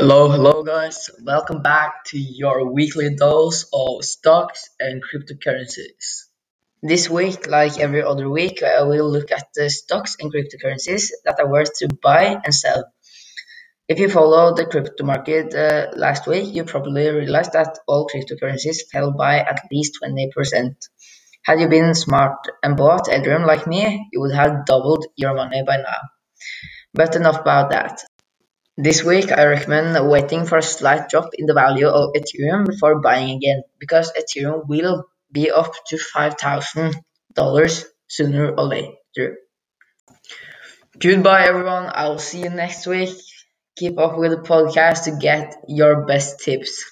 Hello, hello, guys. Welcome back to your weekly dose of stocks and cryptocurrencies. This week, like every other week, I will look at the stocks and cryptocurrencies that are worth to buy and sell. If you followed the crypto market uh, last week, you probably realized that all cryptocurrencies fell by at least 20%. Had you been smart and bought Ethereum like me, you would have doubled your money by now. But enough about that. This week I recommend waiting for a slight drop in the value of Ethereum before buying again, because Ethereum will be up to $5,000 sooner or later. Goodbye everyone, I'll see you next week. Keep up with the podcast to get your best tips.